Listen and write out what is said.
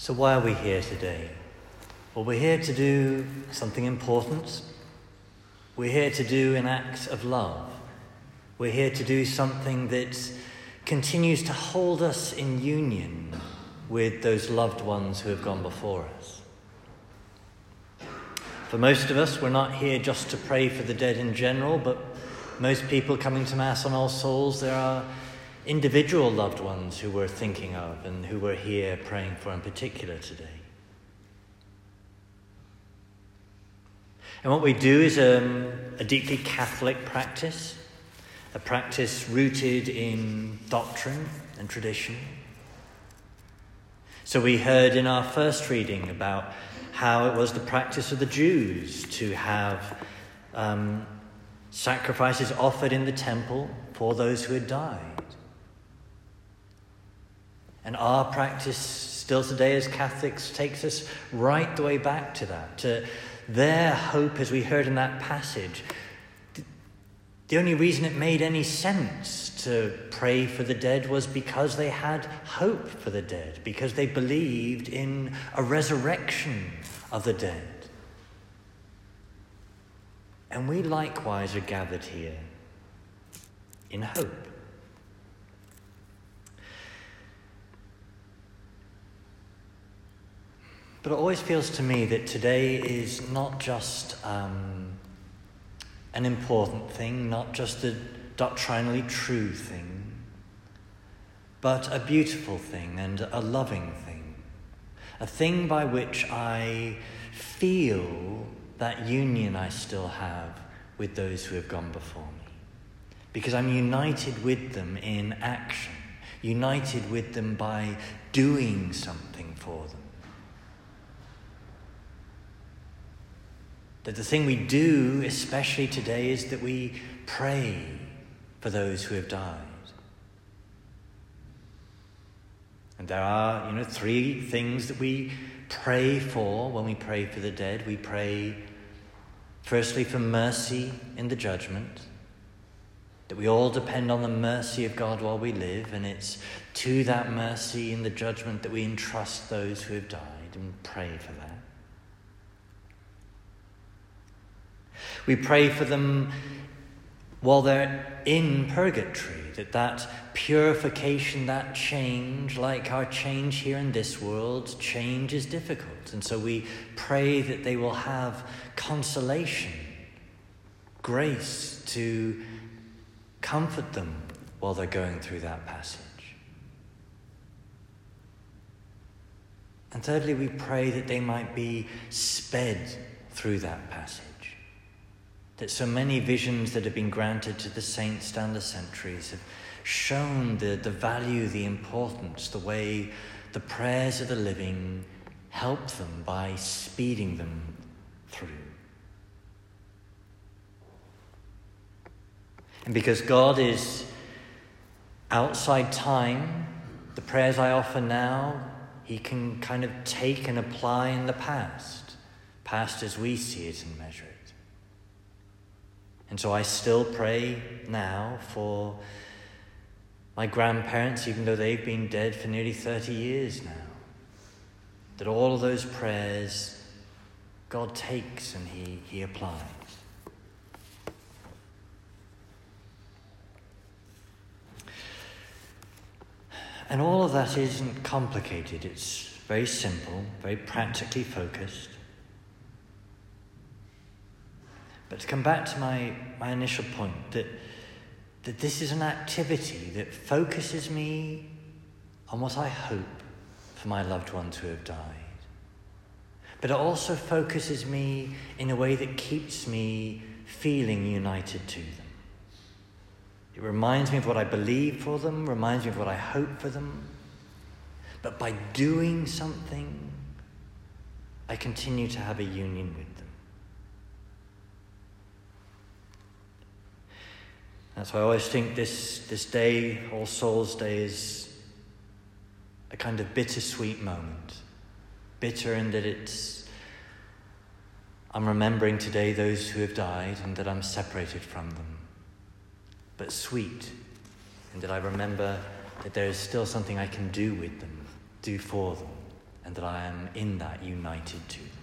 So, why are we here today? Well, we're here to do something important. We're here to do an act of love. We're here to do something that continues to hold us in union with those loved ones who have gone before us. For most of us, we're not here just to pray for the dead in general, but most people coming to Mass on All Souls, there are individual loved ones who we're thinking of and who we're here praying for in particular today. And what we do is um, a deeply Catholic practice, a practice rooted in doctrine and tradition. So we heard in our first reading about how it was the practice of the Jews to have um, sacrifices offered in the temple for those who had died. And our practice still today as Catholics takes us right the way back to that, to their hope, as we heard in that passage. The only reason it made any sense to pray for the dead was because they had hope for the dead, because they believed in a resurrection of the dead. And we likewise are gathered here in hope. But it always feels to me that today is not just um, an important thing, not just a doctrinally true thing, but a beautiful thing and a loving thing. A thing by which I feel that union I still have with those who have gone before me. Because I'm united with them in action, united with them by doing something for them. That the thing we do, especially today, is that we pray for those who have died. And there are, you know, three things that we pray for when we pray for the dead. We pray, firstly, for mercy in the judgment, that we all depend on the mercy of God while we live, and it's to that mercy in the judgment that we entrust those who have died and pray for that. We pray for them while they're in purgatory, that that purification, that change, like our change here in this world, change is difficult. And so we pray that they will have consolation, grace to comfort them while they're going through that passage. And thirdly, we pray that they might be sped through that passage that so many visions that have been granted to the saints down the centuries have shown the, the value, the importance, the way the prayers of the living help them by speeding them through. And because God is outside time, the prayers I offer now, He can kind of take and apply in the past, past as we see it and measure it. And so I still pray now for my grandparents, even though they've been dead for nearly 30 years now. That all of those prayers God takes and He, he applies. And all of that isn't complicated, it's very simple, very practically focused. But to come back to my, my initial point, that, that this is an activity that focuses me on what I hope for my loved ones who have died. But it also focuses me in a way that keeps me feeling united to them. It reminds me of what I believe for them, reminds me of what I hope for them. But by doing something, I continue to have a union with them. That's why I always think this, this day, All Souls Day, is a kind of bittersweet moment. Bitter in that it's, I'm remembering today those who have died and that I'm separated from them. But sweet in that I remember that there is still something I can do with them, do for them, and that I am in that united to them.